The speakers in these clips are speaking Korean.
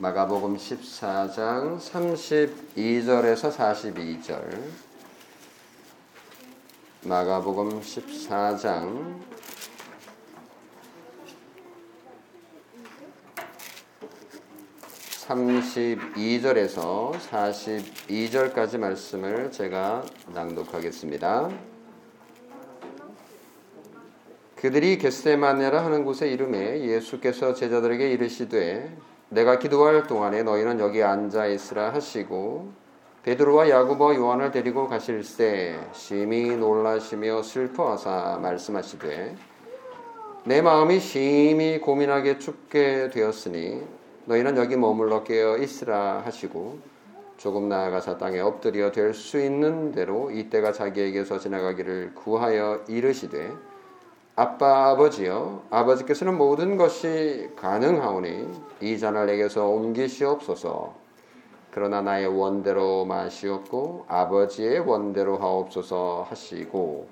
마가복음 14장 32절에서 42절 마가복음 14장 32절에서 42절까지 말씀을 제가 낭독하겠습니다. 그들이 겟세마네라 하는 곳에 이름에 예수께서 제자들에게 이르시되 내가 기도할 동안에 너희는 여기 앉아 있으라 하시고 베드로와 야고보 요한을 데리고 가실새 심히 놀라시며 슬퍼하사 말씀하시되 내 마음이 심히 고민하게 춥게 되었으니 너희는 여기 머물러 깨어 있으라 하시고 조금 나아가서 땅에 엎드려 될 수 있는 대로 이때가 자기에게서 지나가기를 구하여 이르시되 아빠 아버지여 아버지께서는 모든 것이 가능하오니 이 잔을 내게서 옮기시옵소서. 그러나 나의 원대로 마시옵고 아버지의 원대로 하옵소서 하시고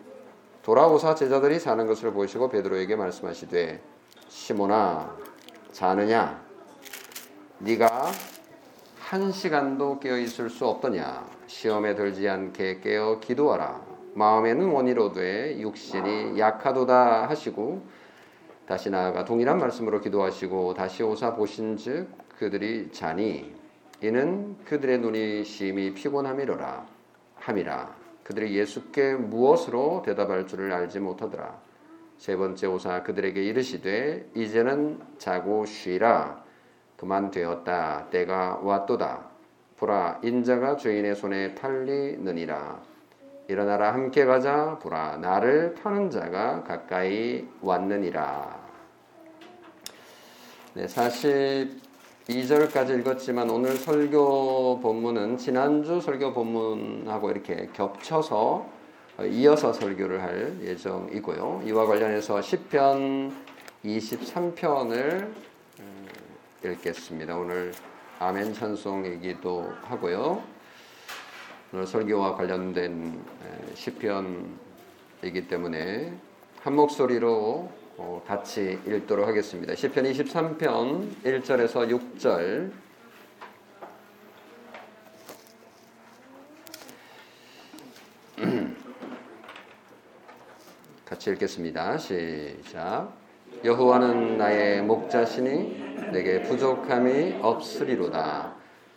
돌아오사 제자들이 자는 것을 보시고 베드로에게 말씀하시되 시몬아 자느냐? 네가 한 시간도 깨어 있을 수 없더냐? 시험에 들지 않게 깨어 기도하라 마음에는 원이로되 육신이 약하도다 하시고 다시 나아가 동일한 말씀으로 기도하시고 다시 오사 보신즉 그들이 자니 이는 그들의 눈이 심히 피곤함이로라 함이라. 그들이 예수께 무엇으로 대답할 줄을 알지 못하더라. 세 번째 오사 그들에게 이르시되 이제는 자고 쉬라. 그만 되었다. 때가 왔도다. 보라 인자가 죄인의 손에 팔리느니라 일어나라 함께 가자 보라 나를 파는 자가 가까이 왔느니라 네, 42절까지 읽었지만 오늘 설교 본문은 지난주 설교 본문하고 이렇게 겹쳐서 이어서 설교를 할 예정이고요. 이와 관련해서 10편 23편을 읽겠습니다. 오늘 아멘 찬송이기도 하고요. 오늘 설교와 관련된 시편이기 때문에 한 목소리로 같이 읽도록 하겠습니다. 시편 23편 1절에서 6절 같이 읽겠습니다. 시작. 여호와는 나의 목자시니 내게 부족함이 없으리로다.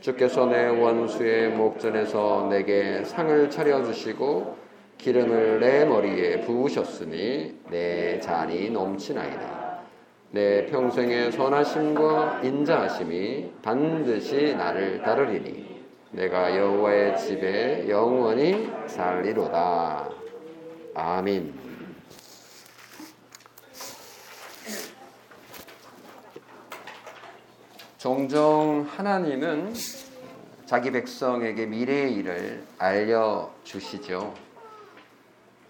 주께서 내 원수의 목전에서 내게 상을 차려주시고 기름을 내 머리에 부으셨으니 내 잔이 넘치나이다. 내 평생의 선하심과 인자하심이 반드시 나를 따르리니 내가 여호와의 집에 영원히 살리로다. 아멘. 종종 하나님은 자기 백성에게 미래의 일을 알려 주시죠.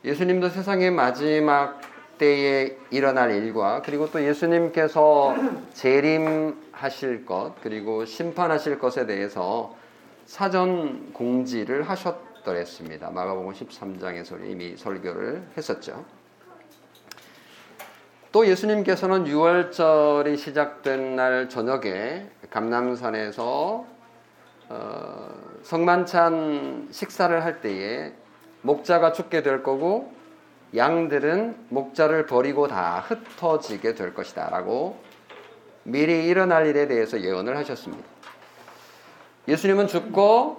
예수님도 세상의 마지막 때에 일어날 일과 그리고 또 예수님께서 재림하실 것 그리고 심판하실 것에 대해서 사전 공지를 하셨더랬습니다. 마가복음 13장에서 이미 설교를 했었죠. 또 예수님께서는 6월절이 시작된 날 저녁에 감남산에서 어, 성만찬 식사를 할 때에 목자가 죽게 될 거고 양들은 목자를 버리고 다 흩어지게 될 것이다 라고 미리 일어날 일에 대해서 예언을 하셨습니다. 예수님은 죽고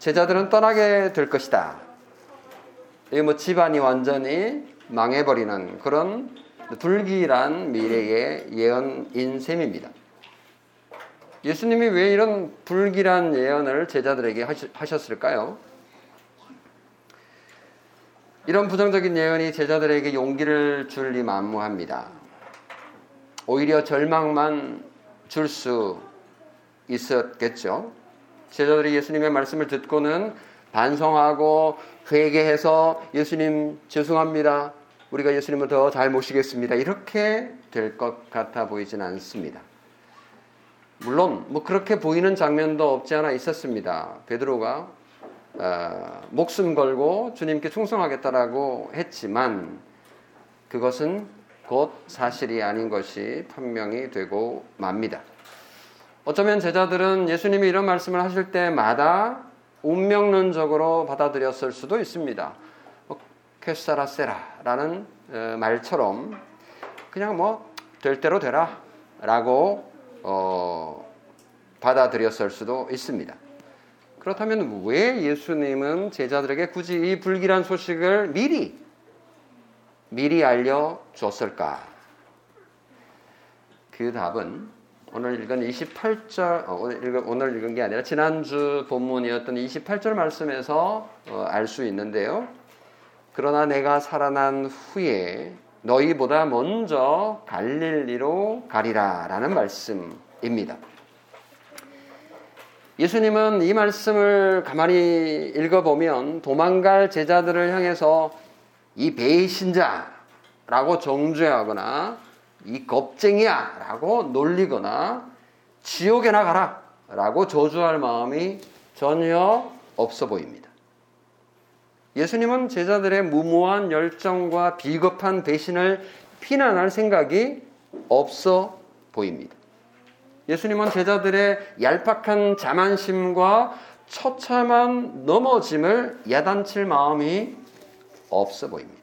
제자들은 떠나게 될 것이다. 뭐 집안이 완전히 망해버리는 그런 불길한 미래의 예언인 셈입니다. 예수님이 왜 이런 불길한 예언을 제자들에게 하셨을까요? 이런 부정적인 예언이 제자들에게 용기를 줄리 만무합니다. 오히려 절망만 줄 수 있었겠죠. 제자들이 예수님의 말씀을 듣고는 반성하고 회개해서 예수님 죄송합니다. 우리가 예수님을 더 잘 모시겠습니다. 이렇게 될 것 같아 보이진 않습니다. 물론 뭐 그렇게 보이는 장면도 없지 않아 있었습니다. 베드로가 어, 목숨 걸고 주님께 충성하겠다라고 했지만 그것은 곧 사실이 아닌 것이 판명이 되고 맙니다. 어쩌면 제자들은 예수님이 이런 말씀을 하실 때마다 운명론적으로 받아들였을 수도 있습니다. 뭐, 퀘사라세라라는 어, 말처럼 그냥 뭐 될 대로 되라라고 어, 받아들였을 수도 있습니다. 그렇다면 왜 예수님은 제자들에게 굳이 이 불길한 소식을 미리 미리 알려 줬을까? 그 답은 오늘 읽은 28절 어, 오늘, 읽은, 오늘 읽은 게 아니라 지난주 본문이었던 28절 말씀에서 어, 알수 있는데요. 그러나 내가 살아난 후에 너희보다 먼저 갈릴리로 가리라 라는 말씀입니다. 예수님은 이 말씀을 가만히 읽어보면 도망갈 제자들을 향해서 이 배신자라고 정죄하거나 이 겁쟁이야 라고 놀리거나 지옥에나 가라 라고 저주할 마음이 전혀 없어 보입니다. 예수님은 제자들의 무모한 열정과 비겁한 배신을 피난할 생각이 없어 보입니다. 예수님은 제자들의 얄팍한 자만심과 처참한 넘어짐을 야단칠 마음이 없어 보입니다.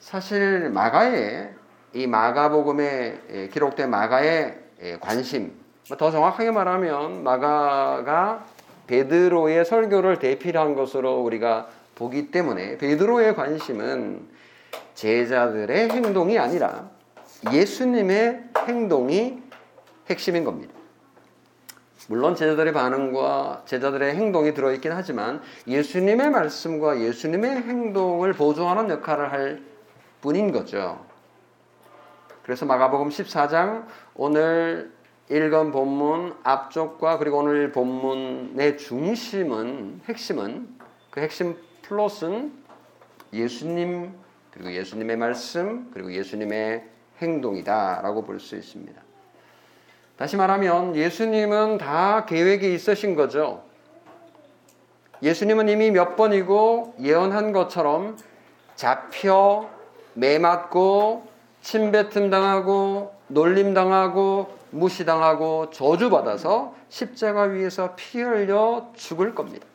사실 마가의 이 마가복음에 기록된 마가의 관심, 뭐더 정확하게 말하면 마가가 베드로의 설교를 대필한 것으로 우리가 보기 때문에 베드로의 관심은 제자들의 행동이 아니라 예수님의 행동이 핵심인 겁니다. 물론 제자들의 반응과 제자들의 행동이 들어있긴 하지만 예수님의 말씀과 예수님의 행동을 보조하는 역할을 할 뿐인 거죠. 그래서 마가복음 14장 오늘 읽은 본문 앞쪽과 그리고 오늘 본문의 중심은 핵심은 그 핵심 플롯은 예수님 그리고 예수님의 말씀 그리고 예수님의 행동이다라고 볼 수 있습니다. 다시 말하면 예수님은 다 계획이 있으신 거죠. 예수님은 이미 몇 번이고 예언한 것처럼 잡혀 매맞고 침뱉음 당하고 놀림 당하고 무시당하고 저주받아서 십자가 위에서 피 흘려 죽을 겁니다.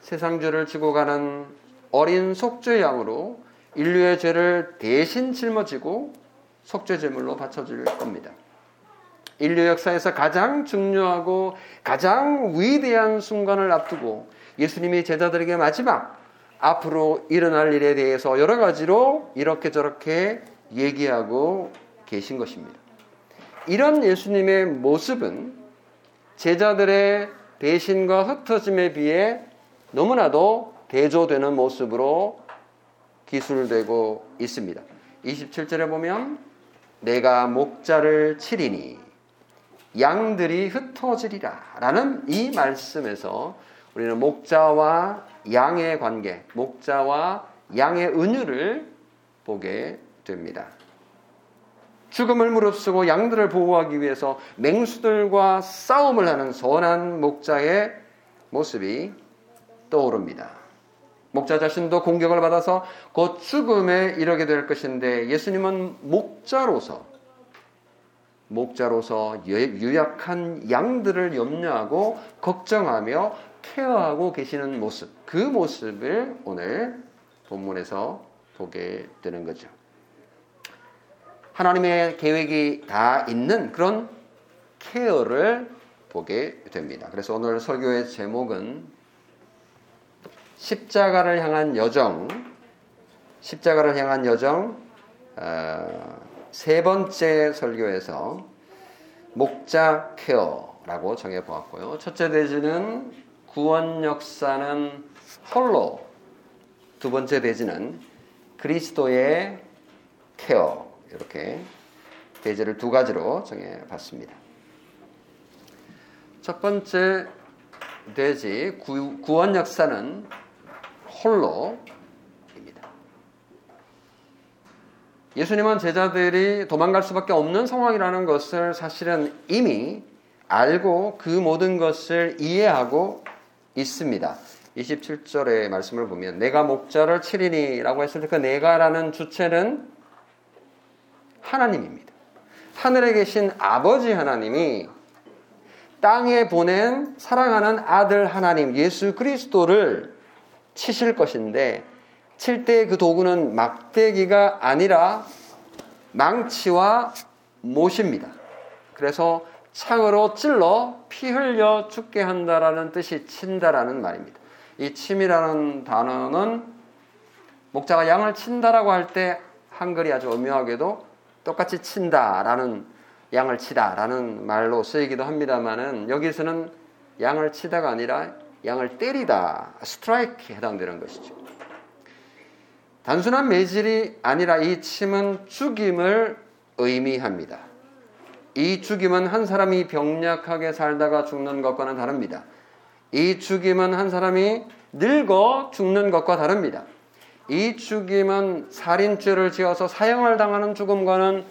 세상 죄를 지고 가는 어린 속죄 양으로 인류의 죄를 대신 짊어지고 속죄 제물로 바쳐질 겁니다. 인류 역사에서 가장 중요하고 가장 위대한 순간을 앞두고 예수님이 제자들에게 마지막 앞으로 일어날 일에 대해서 여러 가지로 이렇게 저렇게 얘기하고 계신 것입니다. 이런 예수님의 모습은 제자들의 배신과 흩어짐에 비해 너무나도 대조되는 모습으로 기술되고 있습니다. 27절에 보면 내가 목자를 치리니 양들이 흩어지리라 라는 이 말씀에서 우리는 목자와 양의 관계, 목자와 양의 은유를 보게 됩니다. 죽음을 무릅쓰고 양들을 보호하기 위해서 맹수들과 싸움을 하는 선한 목자의 모습이 떠오릅니다. 목자 자신도 공격을 받아서 곧 죽음에 이르게 될 것인데 예수님은 목자로서 목자로서 유약한 양들을 염려하고 걱정하며 케어하고 계시는 모습, 그 모습을 오늘 본문에서 보게 되는 거죠. 하나님의 계획이 다 있는 그런 케어를 보게 됩니다. 그래서 오늘 설교의 제목은 십자가를 향한 여정, 십자가를 향한 여정, 어, 세 번째 설교에서 목자 케어라고 정해 보았고요. 첫째 대지는 구원 역사는 홀로, 두 번째 대지는 그리스도의 케어 이렇게 대지를 두 가지로 정해 봤습니다. 첫 번째 돼지 구, 구원 역사는 홀로입니다. 예수님은 제자들이 도망갈 수밖에 없는 상황이라는 것을 사실은 이미 알고 그 모든 것을 이해하고 있습니다. 27절의 말씀을 보면 내가 목자를 치리니라고 했을 때 그 내가라는 주체는 하나님입니다. 하늘에 계신 아버지 하나님이 땅에 보낸 사랑하는 아들 하나님 예수 그리스도를 치실 것인데 칠 때 그 도구는 막대기가 아니라 망치와 못입니다. 그래서 창으로 찔러 피 흘려 죽게 한다라는 뜻이 친다라는 말입니다. 이 침이라는 단어는 목자가 양을 친다라고 할 때 한글이 아주 오묘하게도 똑같이 친다라는 양을 치다라는 말로 쓰이기도 합니다만은 여기서는 양을 치다가 아니라 양을 때리다 스트라이크에 해당되는 것이죠. 단순한 매질이 아니라 이 침은 죽임을 의미합니다. 이 죽임은 한 사람이 병약하게 살다가 죽는 것과는 다릅니다. 이 죽임은 한 사람이 늙어 죽는 것과 다릅니다. 이 죽임은 살인죄를 지어서 사형을 당하는 죽음과는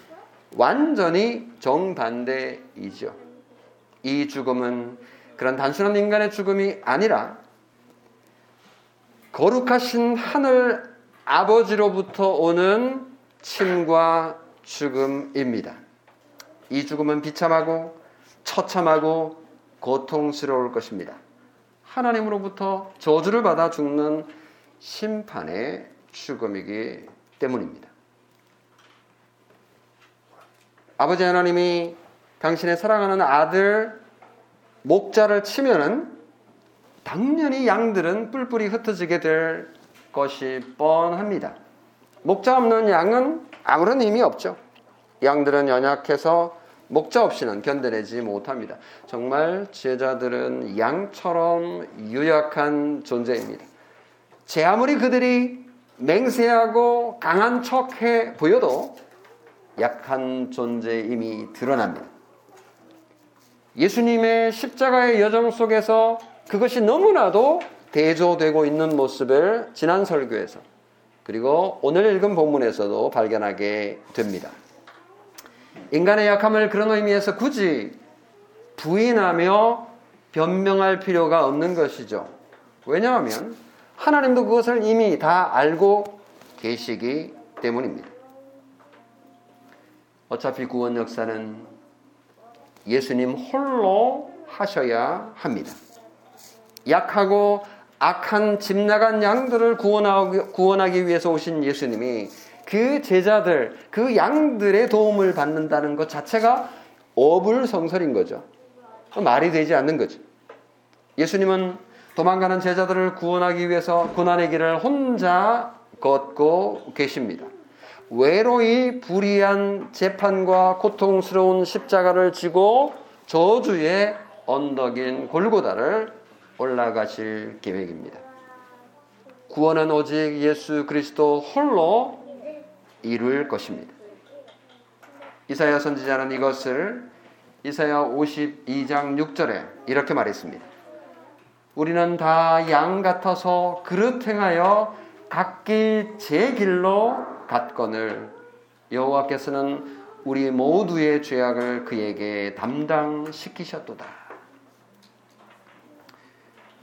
완전히 정반대이죠. 이 죽음은 그런 단순한 인간의 죽음이 아니라 거룩하신 하늘 아버지로부터 오는 침과 죽음입니다. 이 죽음은 비참하고 처참하고 고통스러울 것입니다. 하나님으로부터 저주를 받아 죽는 심판의 죽음이기 때문입니다. 아버지 하나님이 당신의 사랑하는 아들 목자를 치면은 당연히 양들은 뿔뿔이 흩어지게 될 것이 뻔합니다. 목자 없는 양은 아무런 의미 없죠. 양들은 연약해서 목자 없이는 견뎌내지 못합니다. 정말 제자들은 양처럼 유약한 존재입니다. 제 아무리 그들이 맹세하고 강한 척해 보여도 약한 존재임이 드러납니다. 예수님의 십자가의 여정 속에서 그것이 너무나도 대조되고 있는 모습을 지난 설교에서 그리고 오늘 읽은 본문에서도 발견하게 됩니다. 인간의 약함을 그런 의미에서 굳이 부인하며 변명할 필요가 없는 것이죠. 왜냐하면 하나님도 그것을 이미 다 알고 계시기 때문입니다. 어차피 구원 역사는 예수님 홀로 하셔야 합니다. 약하고 악한 집 나간 양들을 구원하기, 위해서 오신 예수님이 그 제자들, 그 양들의 도움을 받는다는 것 자체가 어불성설인 거죠. 말이 되지 않는 거죠. 예수님은 도망가는 제자들을 구원하기 위해서 고난의 길을 혼자 걷고 계십니다. 외로이 불의한 재판과 고통스러운 십자가를 지고 저주의 언덕인 골고다를 올라가실 계획입니다. 구원은 오직 예수 그리스도 홀로 이룰 것입니다. 이사야 선지자는 이것을 이사야 52장 6절에 이렇게 말했습니다. 우리는 다 양 같아서 그릇 행하여 각기 제 길로 갔거늘 여호와께서는 우리 모두의 죄악을 그에게 담당시키셨도다.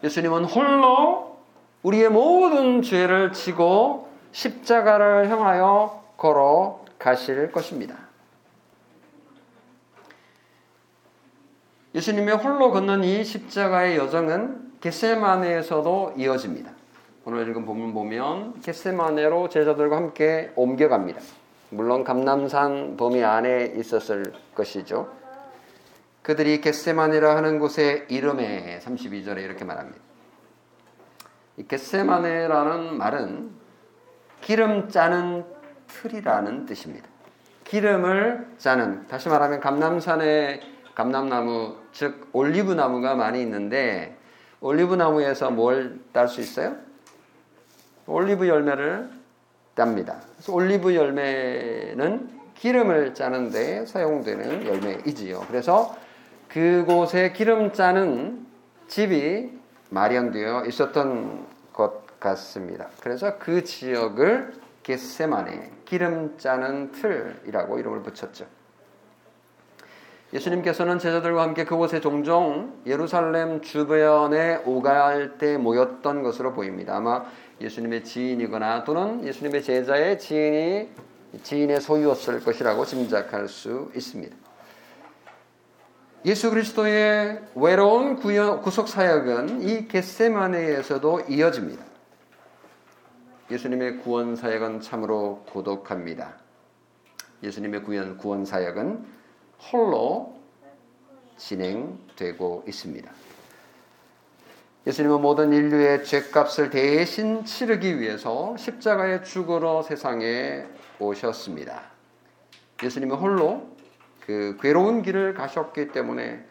예수님은 홀로 우리의 모든 죄를 지고 십자가를 향하여 걸어 가실 것입니다. 예수님의 홀로 걷는 이 십자가의 여정은 겟세마네에서도 이어집니다. 오늘 읽은 본문 보면 겟세마네로 제자들과 함께 옮겨갑니다. 물론 감남산 범위 안에 있었을 것이죠. 그들이 겟세마네라 하는 곳의 이름에 32절에 이렇게 말합니다. 이 겟세마네라는 말은 기름 짜는 틀이라는 뜻입니다. 기름을 짜는 다시 말하면 감남산에 감남나무 즉 올리브 나무가 많이 있는데 올리브 나무에서 뭘 딸 수 있어요? 올리브 열매를 땁니다. 그래서 올리브 열매는 기름을 짜는데 사용되는 열매이지요. 그래서 그곳에 기름 짜는 집이 마련되어 있었던 것 같습니다. 그래서 그 지역을 겟세만의 기름 짜는 틀이라고 이름을 붙였죠. 예수님께서는 제자들과 함께 그곳에 종종 예루살렘 주변에 오갈 때 모였던 것으로 보입니다. 아마 예수님의 지인이거나 또는 예수님의 제자의 지인이 지인의 소유였을 것이라고 짐작할 수 있습니다. 예수 그리스도의 외로운 구속 사역은 이 겟세마네에서도 이어집니다. 예수님의 구원 사역은 참으로 고독합니다. 예수님의 구원, 구원 사역은 홀로 진행되고 있습니다. 예수님은 모든 인류의 죄값을 대신 치르기 위해서 십자가의 죽으러 세상에 오셨습니다. 예수님은 홀로 그 괴로운 길을 가셨기 때문에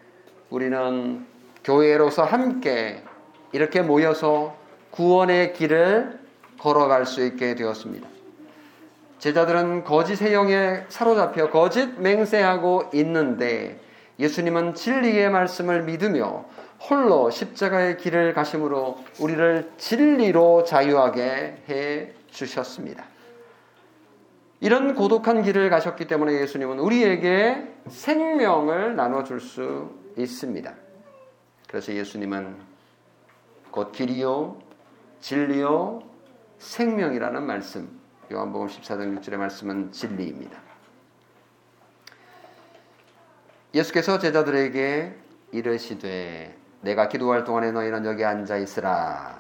우리는 교회로서 함께 이렇게 모여서 구원의 길을 걸어갈 수 있게 되었습니다. 제자들은 거짓의 영에 사로잡혀 거짓 맹세하고 있는데 예수님은 진리의 말씀을 믿으며 홀로 십자가의 길을 가심으로 우리를 진리로 자유하게 해 주셨습니다. 이런 고독한 길을 가셨기 때문에 예수님은 우리에게 생명을 나눠줄 수 있습니다. 그래서 예수님은 곧 길이요, 진리요, 생명이라는 말씀, 요한복음 14장 6절의 말씀은 진리입니다. 예수께서 제자들에게 이르시되 내가 기도할 동안에 너희는 여기 앉아 있으라.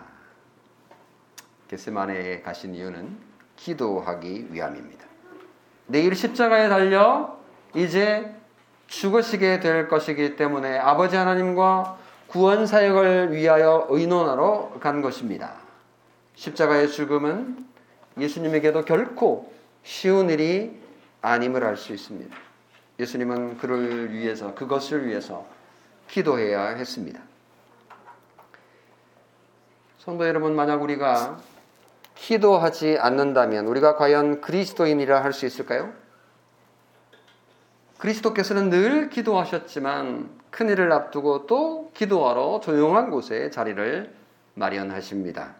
게스마네에 가신 이유는 기도하기 위함입니다. 내일 십자가에 달려 이제 죽으시게 될 것이기 때문에 아버지 하나님과 구원 사역을 위하여 의논하러 간 것입니다. 십자가의 죽음은 예수님에게도 결코 쉬운 일이 아님을 알 수 있습니다. 예수님은 그를 위해서 그것을 위해서 기도해야 했습니다. 성도 여러분, 만약 우리가 기도하지 않는다면 우리가 과연 그리스도인이라 할 수 있을까요? 그리스도께서는 늘 기도하셨지만 큰 일을 앞두고 또 기도하러 조용한 곳에 자리를 마련하십니다.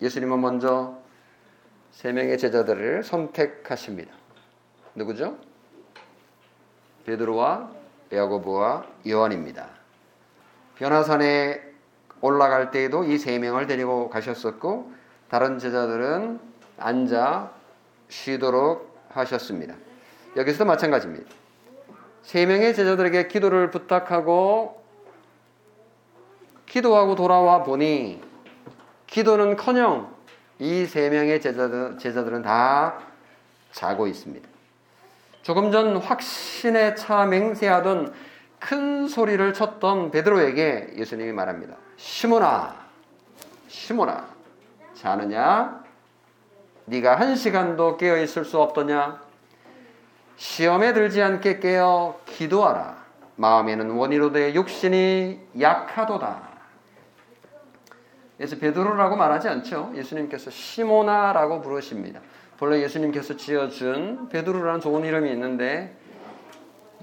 예수님은 먼저 세 명의 제자들을 선택하십니다. 누구죠? 베드로와 야고보와 요한입니다. 변화산에 올라갈 때에도 이 세 명을 데리고 가셨었고 다른 제자들은 앉아 쉬도록 하셨습니다. 여기서도 마찬가지입니다. 세 명의 제자들에게 기도를 부탁하고 기도하고 돌아와 보니 기도는커녕 이 세 명의 제자들, 제자들은 다 자고 있습니다. 조금 전 확신에 차 맹세하던 큰 소리를 쳤던 베드로에게 예수님이 말합니다. 시몬아, 시몬아, 자느냐? 네가 한 시간도 깨어 있을 수 없더냐? 시험에 들지 않게 깨어 기도하라. 마음에는 원이로되 육신이 약하도다. 그래서 베드로라고 말하지 않죠. 예수님께서 시모나라고 부르십니다. 본래 예수님께서 지어준 베드로라는 좋은 이름이 있는데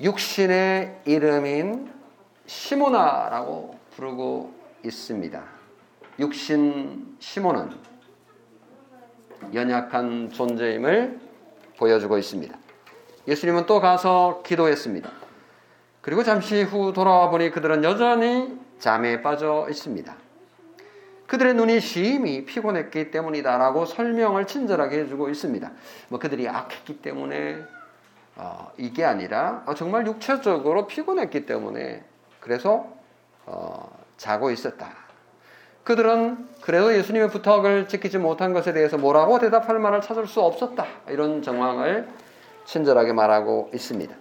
육신의 이름인 시모나라고 부르고 있습니다. 육신 시몬은 연약한 존재임을 보여주고 있습니다. 예수님은 또 가서 기도했습니다. 그리고 잠시 후 돌아와 보니 그들은 여전히 잠에 빠져 있습니다. 그들의 눈이 심히 피곤했기 때문이다라고 설명을 친절하게 해주고 있습니다. 뭐 그들이 악했기 때문에 어, 이게 아니라 어, 정말 육체적으로 피곤했기 때문에 그래서 어, 자고 있었다. 그들은 그래도 예수님의 부탁을 지키지 못한 것에 대해서 뭐라고 대답할 말을 찾을 수 없었다. 이런 정황을 친절하게 말하고 있습니다.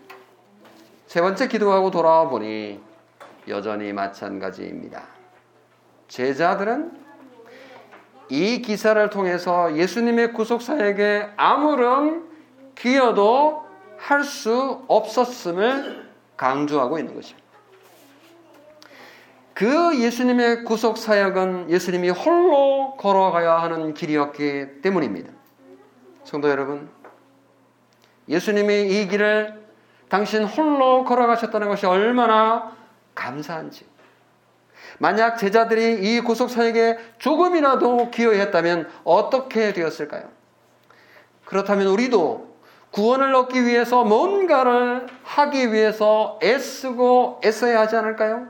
세 번째 기도하고 돌아와 보니 여전히 마찬가지입니다. 제자들은 이 기사를 통해서 예수님의 구속사에게 아무런 기여도 할 수 없었음을 강조하고 있는 것입니다. 그 예수님의 구속 사역은 예수님이 홀로 걸어가야 하는 길이었기 때문입니다. 성도 여러분, 예수님이 이 길을 당신 홀로 걸어가셨다는 것이 얼마나 감사한지. 만약 제자들이 이 구속 사역에 조금이라도 기여했다면 어떻게 되었을까요? 그렇다면 우리도 구원을 얻기 위해서 뭔가를 하기 위해서 애쓰고 애써야 하지 않을까요?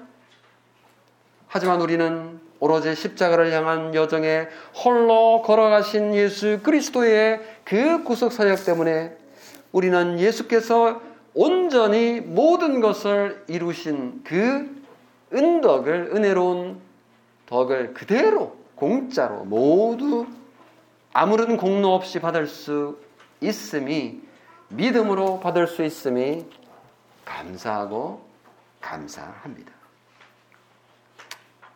하지만 우리는 오로지 십자가를 향한 여정에 홀로 걸어가신 예수 그리스도의 그 구속 사역 때문에 우리는 예수께서 온전히 모든 것을 이루신 그 은덕을 은혜로운 덕을 그대로 공짜로 모두 아무런 공로 없이 받을 수 있음이 믿음으로 받을 수 있음이 감사하고 감사합니다.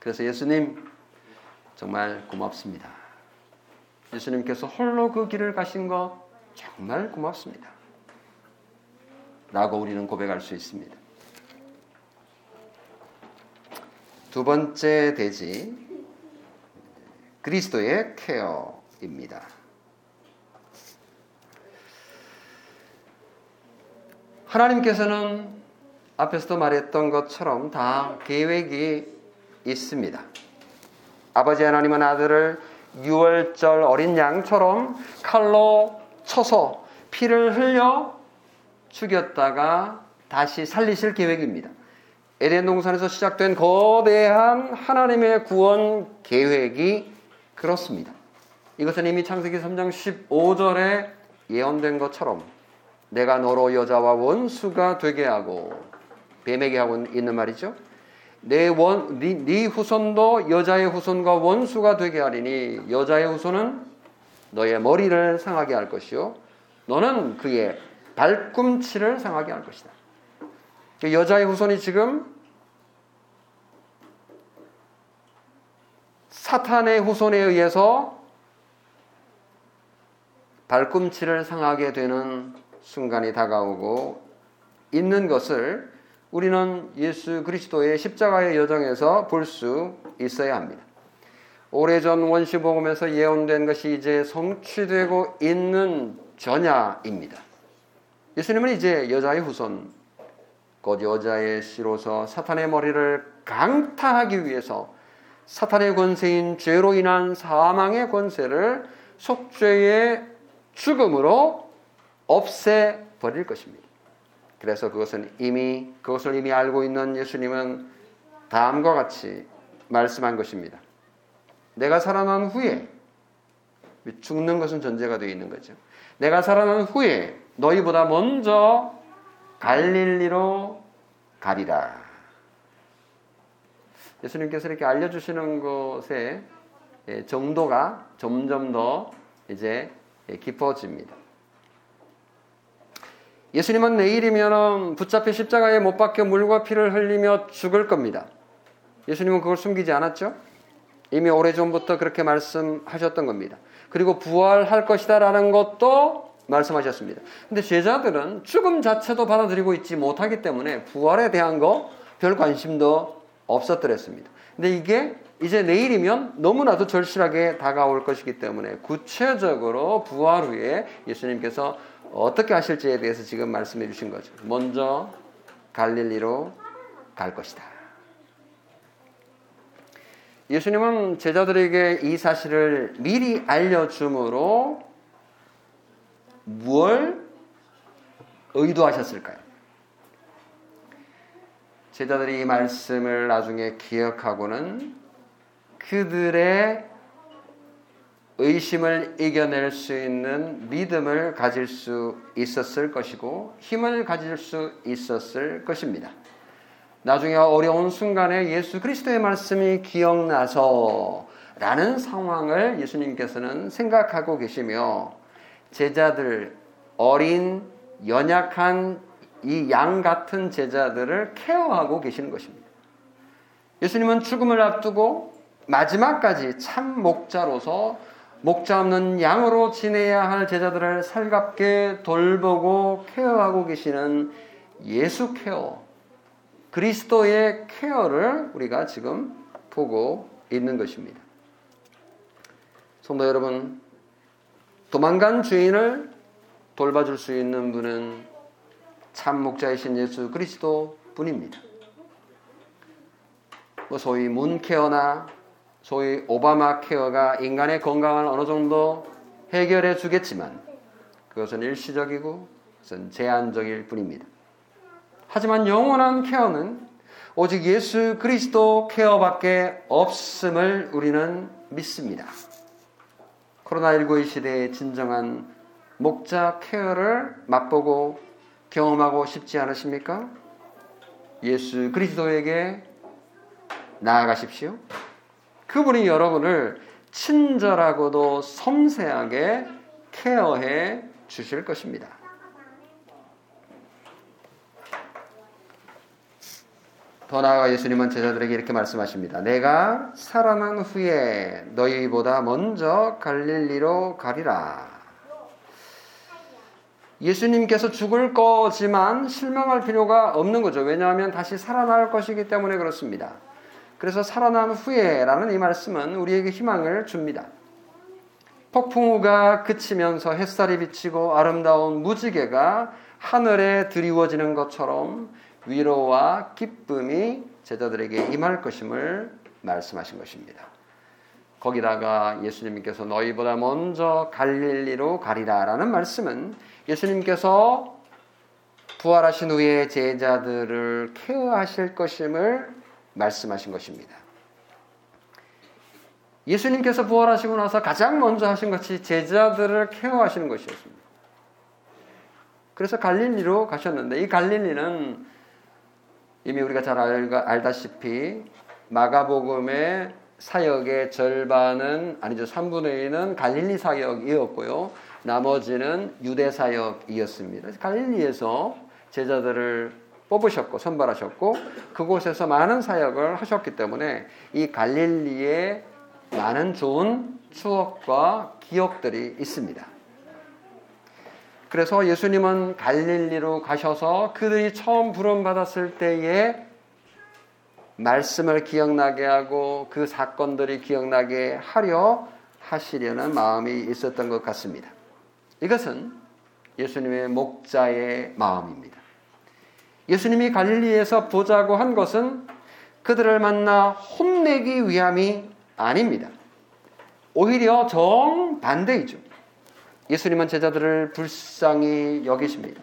그래서 예수님 정말 고맙습니다. 예수님께서 홀로 그 길을 가신 것 정말 고맙습니다. 라고 우리는 고백할 수 있습니다. 두 번째 대지 그리스도의 케어입니다. 하나님께서는 앞에서도 말했던 것처럼 다 계획이 있습니다. 아버지 하나님은 아들을 6월절 어린 양처럼 칼로 쳐서 피를 흘려 죽였다가 다시 살리실 계획입니다. 에덴 동산에서 시작된 거대한 하나님의 구원 계획이 그렇습니다. 이것은 이미 창세기 3장 15절에 예언된 것처럼 내가 너로 여자와 원수가 되게 하고 뱀에게 하고 있는 말이죠. 내 원, 네, 네 후손도 여자의 후손과 원수가 되게 하리니 여자의 후손은 너의 머리를 상하게 할 것이요. 너는 그의 발꿈치를 상하게 할 것이다. 그 여자의 후손이 지금 사탄의 후손에 의해서 발꿈치를 상하게 되는 순간이 다가오고 있는 것을 우리는 예수 그리스도의 십자가의 여정에서 볼 수 있어야 합니다. 오래전 원시복음에서 예언된 것이 이제 성취되고 있는 전야입니다. 예수님은 이제 여자의 후손, 곧 여자의 씨로서 사탄의 머리를 강타하기 위해서 사탄의 권세인 죄로 인한 사망의 권세를 속죄의 죽음으로 없애 버릴 것입니다. 그래서 그것은 이미 그것을 이미 알고 있는 예수님은 다음과 같이 말씀한 것입니다. 내가 살아난 후에 죽는 것은 전제가 되어 있는 거죠. 내가 살아난 후에 너희보다 먼저 갈릴리로 가리라. 예수님께서 이렇게 알려주시는 것의 정도가 점점 더 이제 깊어집니다. 예수님은 내일이면 붙잡혀 십자가에 못 박혀 물과 피를 흘리며 죽을 겁니다. 예수님은 그걸 숨기지 않았죠? 이미 오래전부터 그렇게 말씀하셨던 겁니다. 그리고 부활할 것이다라는 것도 말씀하셨습니다. 근데 제자들은 죽음 자체도 받아들이고 있지 못하기 때문에 부활에 대한 거 별 관심도 없었더랬습니다. 근데 이게 이제 내일이면 너무나도 절실하게 다가올 것이기 때문에 구체적으로 부활 후에 예수님께서 어떻게 하실지에 대해서 지금 말씀해 주신 거죠. 먼저 갈릴리로 갈 것이다. 예수님은 제자들에게 이 사실을 미리 알려줌으로 무엇 의도하셨을까요? 제자들이 이 말씀을 나중에 기억하고는 그들의 의심을 이겨낼 수 있는 믿음을 가질 수 있었을 것이고 힘을 가질 수 있었을 것입니다. 나중에 어려운 순간에 예수 그리스도의 말씀이 기억나서 라는 상황을 예수님께서는 생각하고 계시며 제자들 어린 연약한 이 양 같은 제자들을 케어하고 계시는 것입니다. 예수님은 죽음을 앞두고 마지막까지 참 목자로서 목자 없는 양으로 지내야 할 제자들을 살갑게 돌보고 케어하고 계시는 예수 케어, 그리스도의 케어를 우리가 지금 보고 있는 것입니다. 성도 여러분, 도망간 주인을 돌봐줄 수 있는 분은 참 목자이신 예수 그리스도 뿐입니다. 뭐 소위 문 케어나 소위 오바마 케어가 인간의 건강을 어느 정도 해결해 주겠지만 그것은 일시적이고 그것은 제한적일 뿐입니다. 하지만 영원한 케어는 오직 예수 그리스도 케어밖에 없음을 우리는 믿습니다. 코로나19의 시대에 진정한 목자 케어를 맛보고 경험하고 싶지 않으십니까? 예수 그리스도에게 나아가십시오. 그분이 여러분을 친절하고도 섬세하게 케어해 주실 것입니다. 더 나아가 예수님은 제자들에게 이렇게 말씀하십니다. 내가 살아난 후에 너희보다 먼저 갈릴리로 가리라. 예수님께서 죽을 거지만 실망할 필요가 없는 거죠. 왜냐하면 다시 살아날 것이기 때문에 그렇습니다. 그래서 살아난 후에라는 이 말씀은 우리에게 희망을 줍니다. 폭풍우가 그치면서 햇살이 비치고 아름다운 무지개가 하늘에 드리워지는 것처럼 위로와 기쁨이 제자들에게 임할 것임을 말씀하신 것입니다. 거기다가 예수님께서 너희보다 먼저 갈릴리로 가리라라는 말씀은 예수님께서 부활하신 후에 제자들을 케어하실 것임을 말씀하신 것입니다. 예수님께서 부활하시고 나서 가장 먼저 하신 것이 제자들을 케어하시는 것이었습니다. 그래서 갈릴리로 가셨는데 이 갈릴리는 이미 우리가 잘 알 다시피 마가복음의 사역의 절반은 아니죠. 3분의 2는 갈릴리 사역이었고요. 나머지는 유대 사역이었습니다. 갈릴리에서 제자들을 뽑으셨고 선발하셨고 그곳에서 많은 사역을 하셨기 때문에 이 갈릴리에 많은 좋은 추억과 기억들이 있습니다. 그래서 예수님은 갈릴리로 가셔서 그들이 처음 부름 받았을 때에 말씀을 기억나게 하고 그 사건들이 기억나게 하려 하시려는 마음이 있었던 것 같습니다. 이것은 예수님의 목자의 마음입니다. 예수님이 갈릴리에서 보자고 한 것은 그들을 만나 혼내기 위함이 아닙니다. 오히려 정반대이죠. 예수님은 제자들을 불쌍히 여기십니다.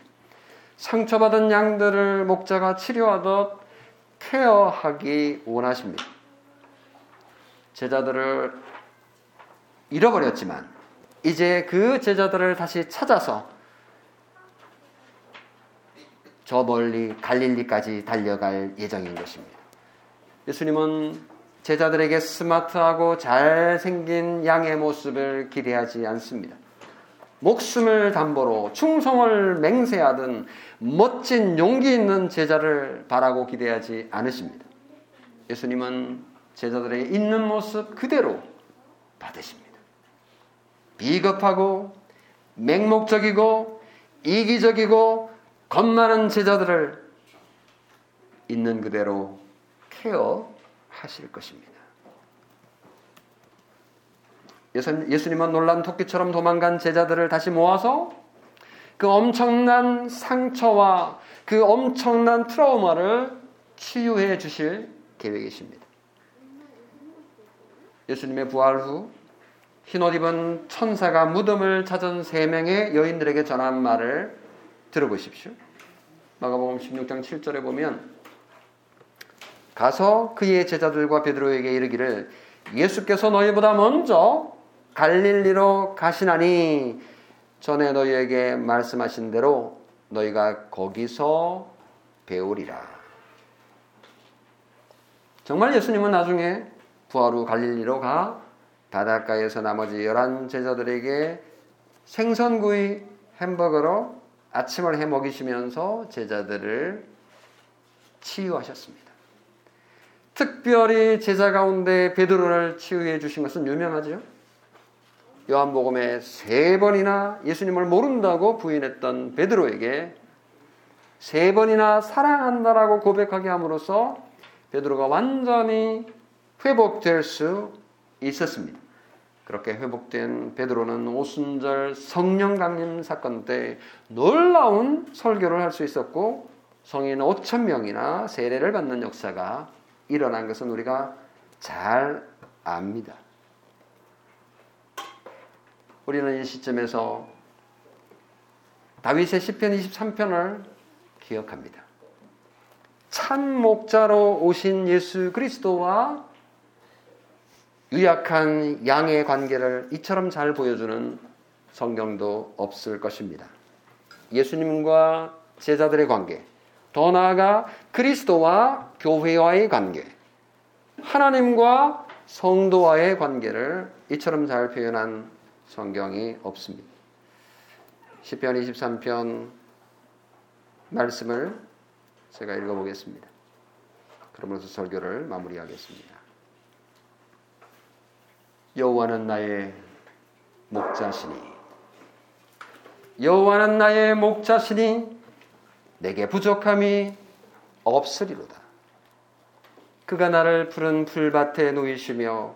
상처받은 양들을 목자가 치료하듯 케어하기 원하십니다. 제자들을 잃어버렸지만 이제 그 제자들을 다시 찾아서 저 멀리 갈릴리까지 달려갈 예정인 것입니다. 예수님은 제자들에게 스마트하고 잘생긴 양의 모습을 기대하지 않습니다. 목숨을 담보로 충성을 맹세하던 멋진 용기 있는 제자를 바라고 기대하지 않으십니다. 예수님은 제자들의 있는 모습 그대로 받으십니다. 비겁하고 맹목적이고 이기적이고 겁 많은 제자들을 있는 그대로 케어하실 것입니다. 예수님은 놀란 토끼처럼 도망간 제자들을 다시 모아서 그 엄청난 상처와 그 엄청난 트라우마를 치유해 주실 계획이십니다. 예수님의 부활 후 흰옷 입은 천사가 무덤을 찾은 세 명의 여인들에게 전한 말을 들어보십시오. 마가복음 16장 7절에 보면 가서 그의 제자들과 베드로에게 이르기를 예수께서 너희보다 먼저 갈릴리로 가시나니 전에 너희에게 말씀하신 대로 너희가 거기서 배우리라. 정말 예수님은 나중에 부활 후 갈릴리로 가 바닷가에서 나머지 열한 제자들에게 생선구이 햄버거로 아침을 해 먹이시면서 제자들을 치유하셨습니다. 특별히 제자 가운데 베드로를 치유해 주신 것은 유명하죠. 요한복음에 세 번이나 예수님을 모른다고 부인했던 베드로에게 세 번이나 사랑한다라고 고백하게 함으로써 베드로가 완전히 회복될 수 있었습니다. 그렇게 회복된 베드로는 오순절 성령 강림 사건 때 놀라운 설교를 할 수 있었고 성인 5천 명이나 세례를 받는 역사가 일어난 것은 우리가 잘 압니다. 우리는 이 시점에서 다윗의 시편 23편을 기억합니다. 참 목자로 오신 예수 그리스도와 유약한 양의 관계를 이처럼 잘 보여주는 성경도 없을 것입니다. 예수님과 제자들의 관계, 더 나아가 그리스도와 교회와의 관계, 하나님과 성도와의 관계를 이처럼 잘 표현한 성경이 없습니다. 10편 23편 말씀을 제가 읽어보겠습니다. 그러면서 설교를 마무리하겠습니다. 여호와는 나의 목자시니 여호와는 나의 목자시니 내게 부족함이 없으리로다. 그가 나를 푸른 풀밭에 놓이시며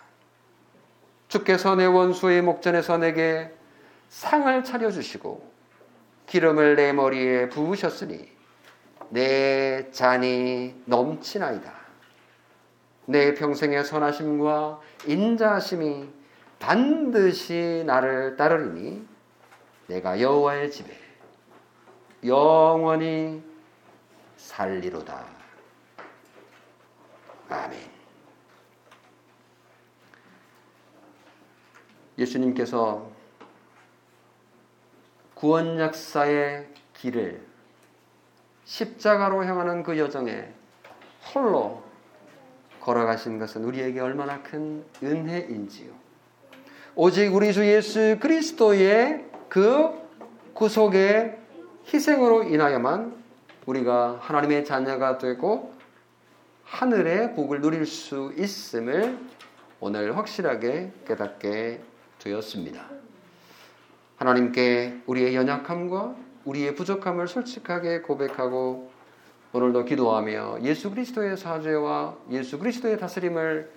주께서 내 원수의 목전에서 내게 상을 차려주시고 기름을 내 머리에 부으셨으니 내 잔이 넘치나이다. 내 평생의 선하심과 인자하심이 반드시 나를 따르리니 내가 여호와의 집에 영원히 살리로다. 아멘. 예수님께서 구원 역사의 길을 십자가로 향하는 그 여정에 홀로 걸어가신 것은 우리에게 얼마나 큰 은혜인지요. 오직 우리 주 예수 그리스도의 그 구속의 희생으로 인하여만 우리가 하나님의 자녀가 되고 하늘의 복을 누릴 수 있음을 오늘 확실하게 깨닫게 되었습니다. 하나님께 우리의 연약함과 우리의 부족함을 솔직하게 고백하고 오늘도 기도하며 예수 그리스도의 사죄와 예수 그리스도의 다스림을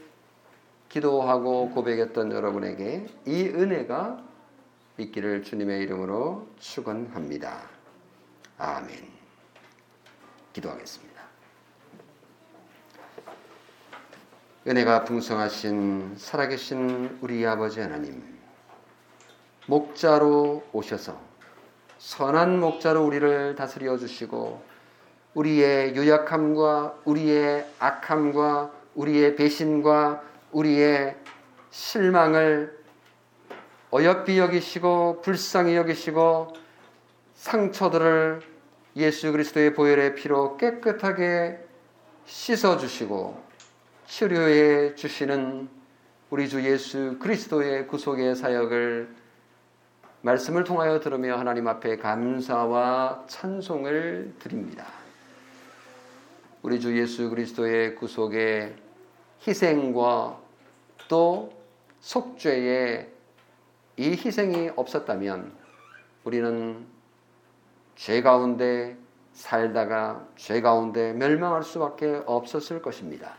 기도하고 고백했던 여러분에게 이 은혜가 있기를 주님의 이름으로 축원합니다. 아멘. 기도하겠습니다. 은혜가 풍성하신 살아계신 우리 아버지 하나님, 목자로 오셔서 선한 목자로 우리를 다스려 주시고 우리의 유약함과 우리의 악함과 우리의 배신과 우리의 실망을 어여삐 여기시고 불쌍히 여기시고 상처들을 예수 그리스도의 보혈의 피로 깨끗하게 씻어 주시고 치료해 주시는 우리 주 예수 그리스도의 구속의 사역을 말씀을 통하여 들으며 하나님 앞에 감사와 찬송을 드립니다. 우리 주 예수 그리스도의 구속의 희생과 또 속죄의 이 희생이 없었다면 우리는 죄 가운데 살다가 죄 가운데 멸망할 수밖에 없었을 것입니다.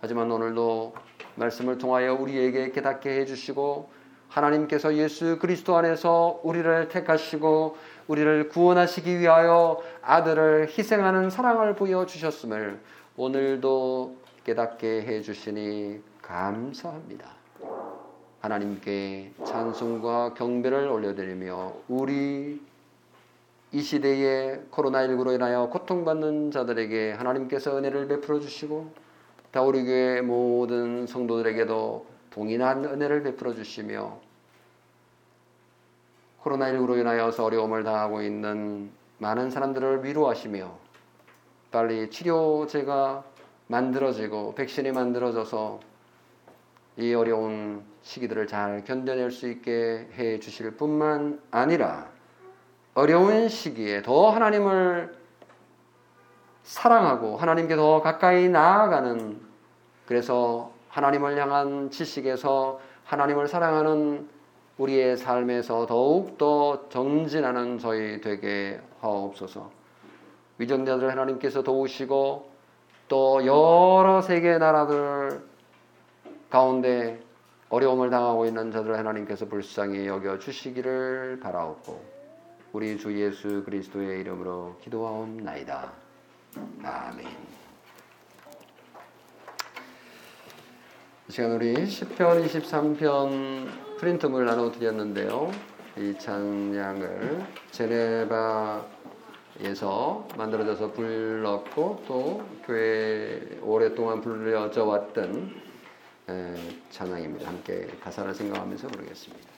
하지만 오늘도 말씀을 통하여 우리에게 깨닫게 해주시고 하나님께서 예수 그리스도 안에서 우리를 택하시고 우리를 구원하시기 위하여 아들을 희생하는 사랑을 보여 주셨음을 오늘도 깨닫게 해 주시니 감사합니다. 하나님께 찬송과 경배를 올려드리며 우리 이 시대에 코로나19로 인하여 고통받는 자들에게 하나님께서 은혜를 베풀어 주시고 다우리 교회 모든 성도들에게도 동일한 은혜를 베풀어 주시며 코로나19로 인하여서 어려움을 당하고 있는 많은 사람들을 위로하시며 빨리 치료제가 만들어지고 백신이 만들어져서 이 어려운 시기들을 잘 견뎌낼 수 있게 해 주실 뿐만 아니라 어려운 시기에 더 하나님을 사랑하고 하나님께 더 가까이 나아가는 그래서 하나님을 향한 지식에서 하나님을 사랑하는 우리의 삶에서 더욱더 정진하는 저희 되게 하옵소서. 위정자들 하나님께서 도우시고 또 여러 세계 나라들 가운데 어려움을 당하고 있는 자들 하나님께서 불쌍히 여겨 주시기를 바라옵고 우리 주 예수 그리스도의 이름으로 기도하옵나이다. 아멘. 시간 우리 10편, 23편 프린트물 나눠드렸는데요. 이 찬양을 제네바에서 만들어져서 불렀고 또 교회 오랫동안 불려져 왔던 찬양입니다. 함께 가사를 생각하면서 부르겠습니다.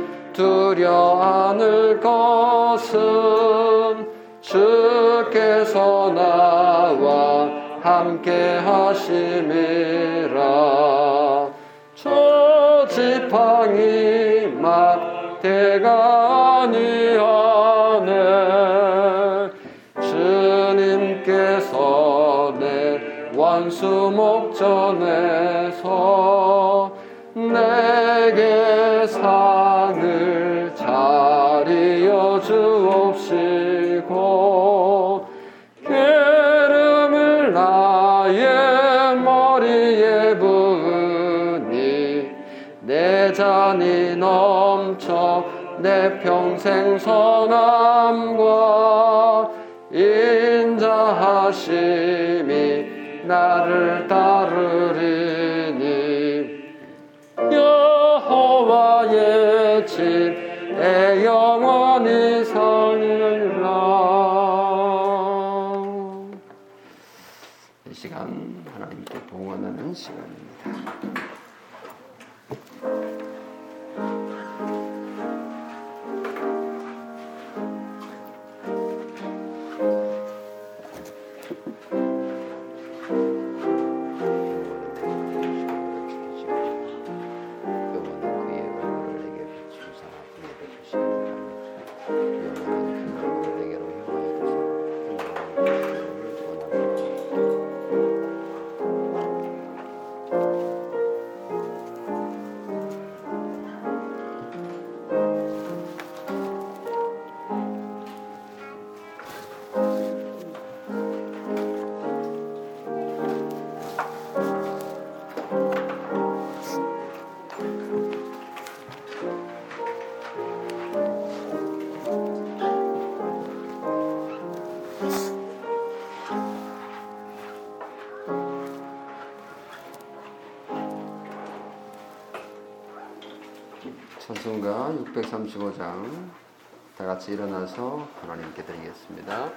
두려 않을 것은 주께서 나와 함께 하심이라. 저 지팡이 막대가 아니하네 주님께서 내 원수 목전에 내 평생 선함과 인자하심이 나를 따르리니. 여호와의 집 찬송가 635장 다 같이 일어나서 하나님께 드리겠습니다.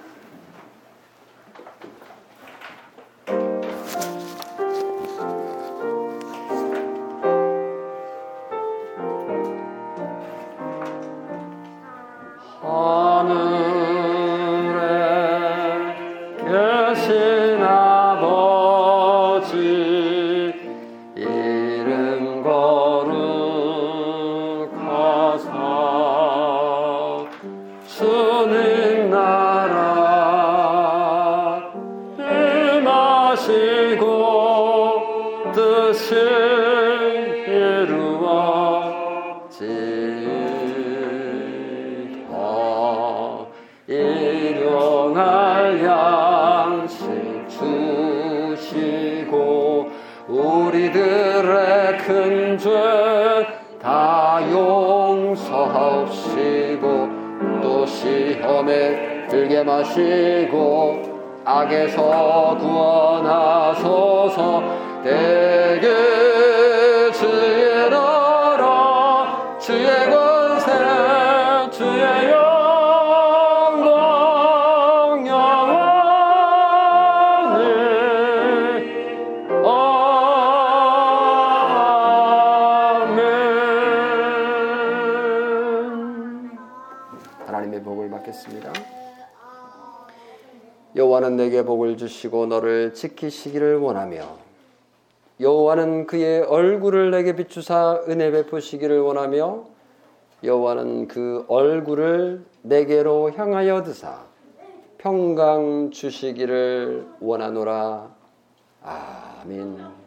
주의 권세 주의 영광 영원히 아멘 하나님의 복을 받겠습니다. 여호와는 내게 복을 주시고 너를 지키시기를 원하며 여호와는 그의 얼굴을 내게 비추사 은혜 베푸시기를 원하며 여호와는 그 얼굴을 내게로 향하여 드사 평강 주시기를 원하노라 아멘.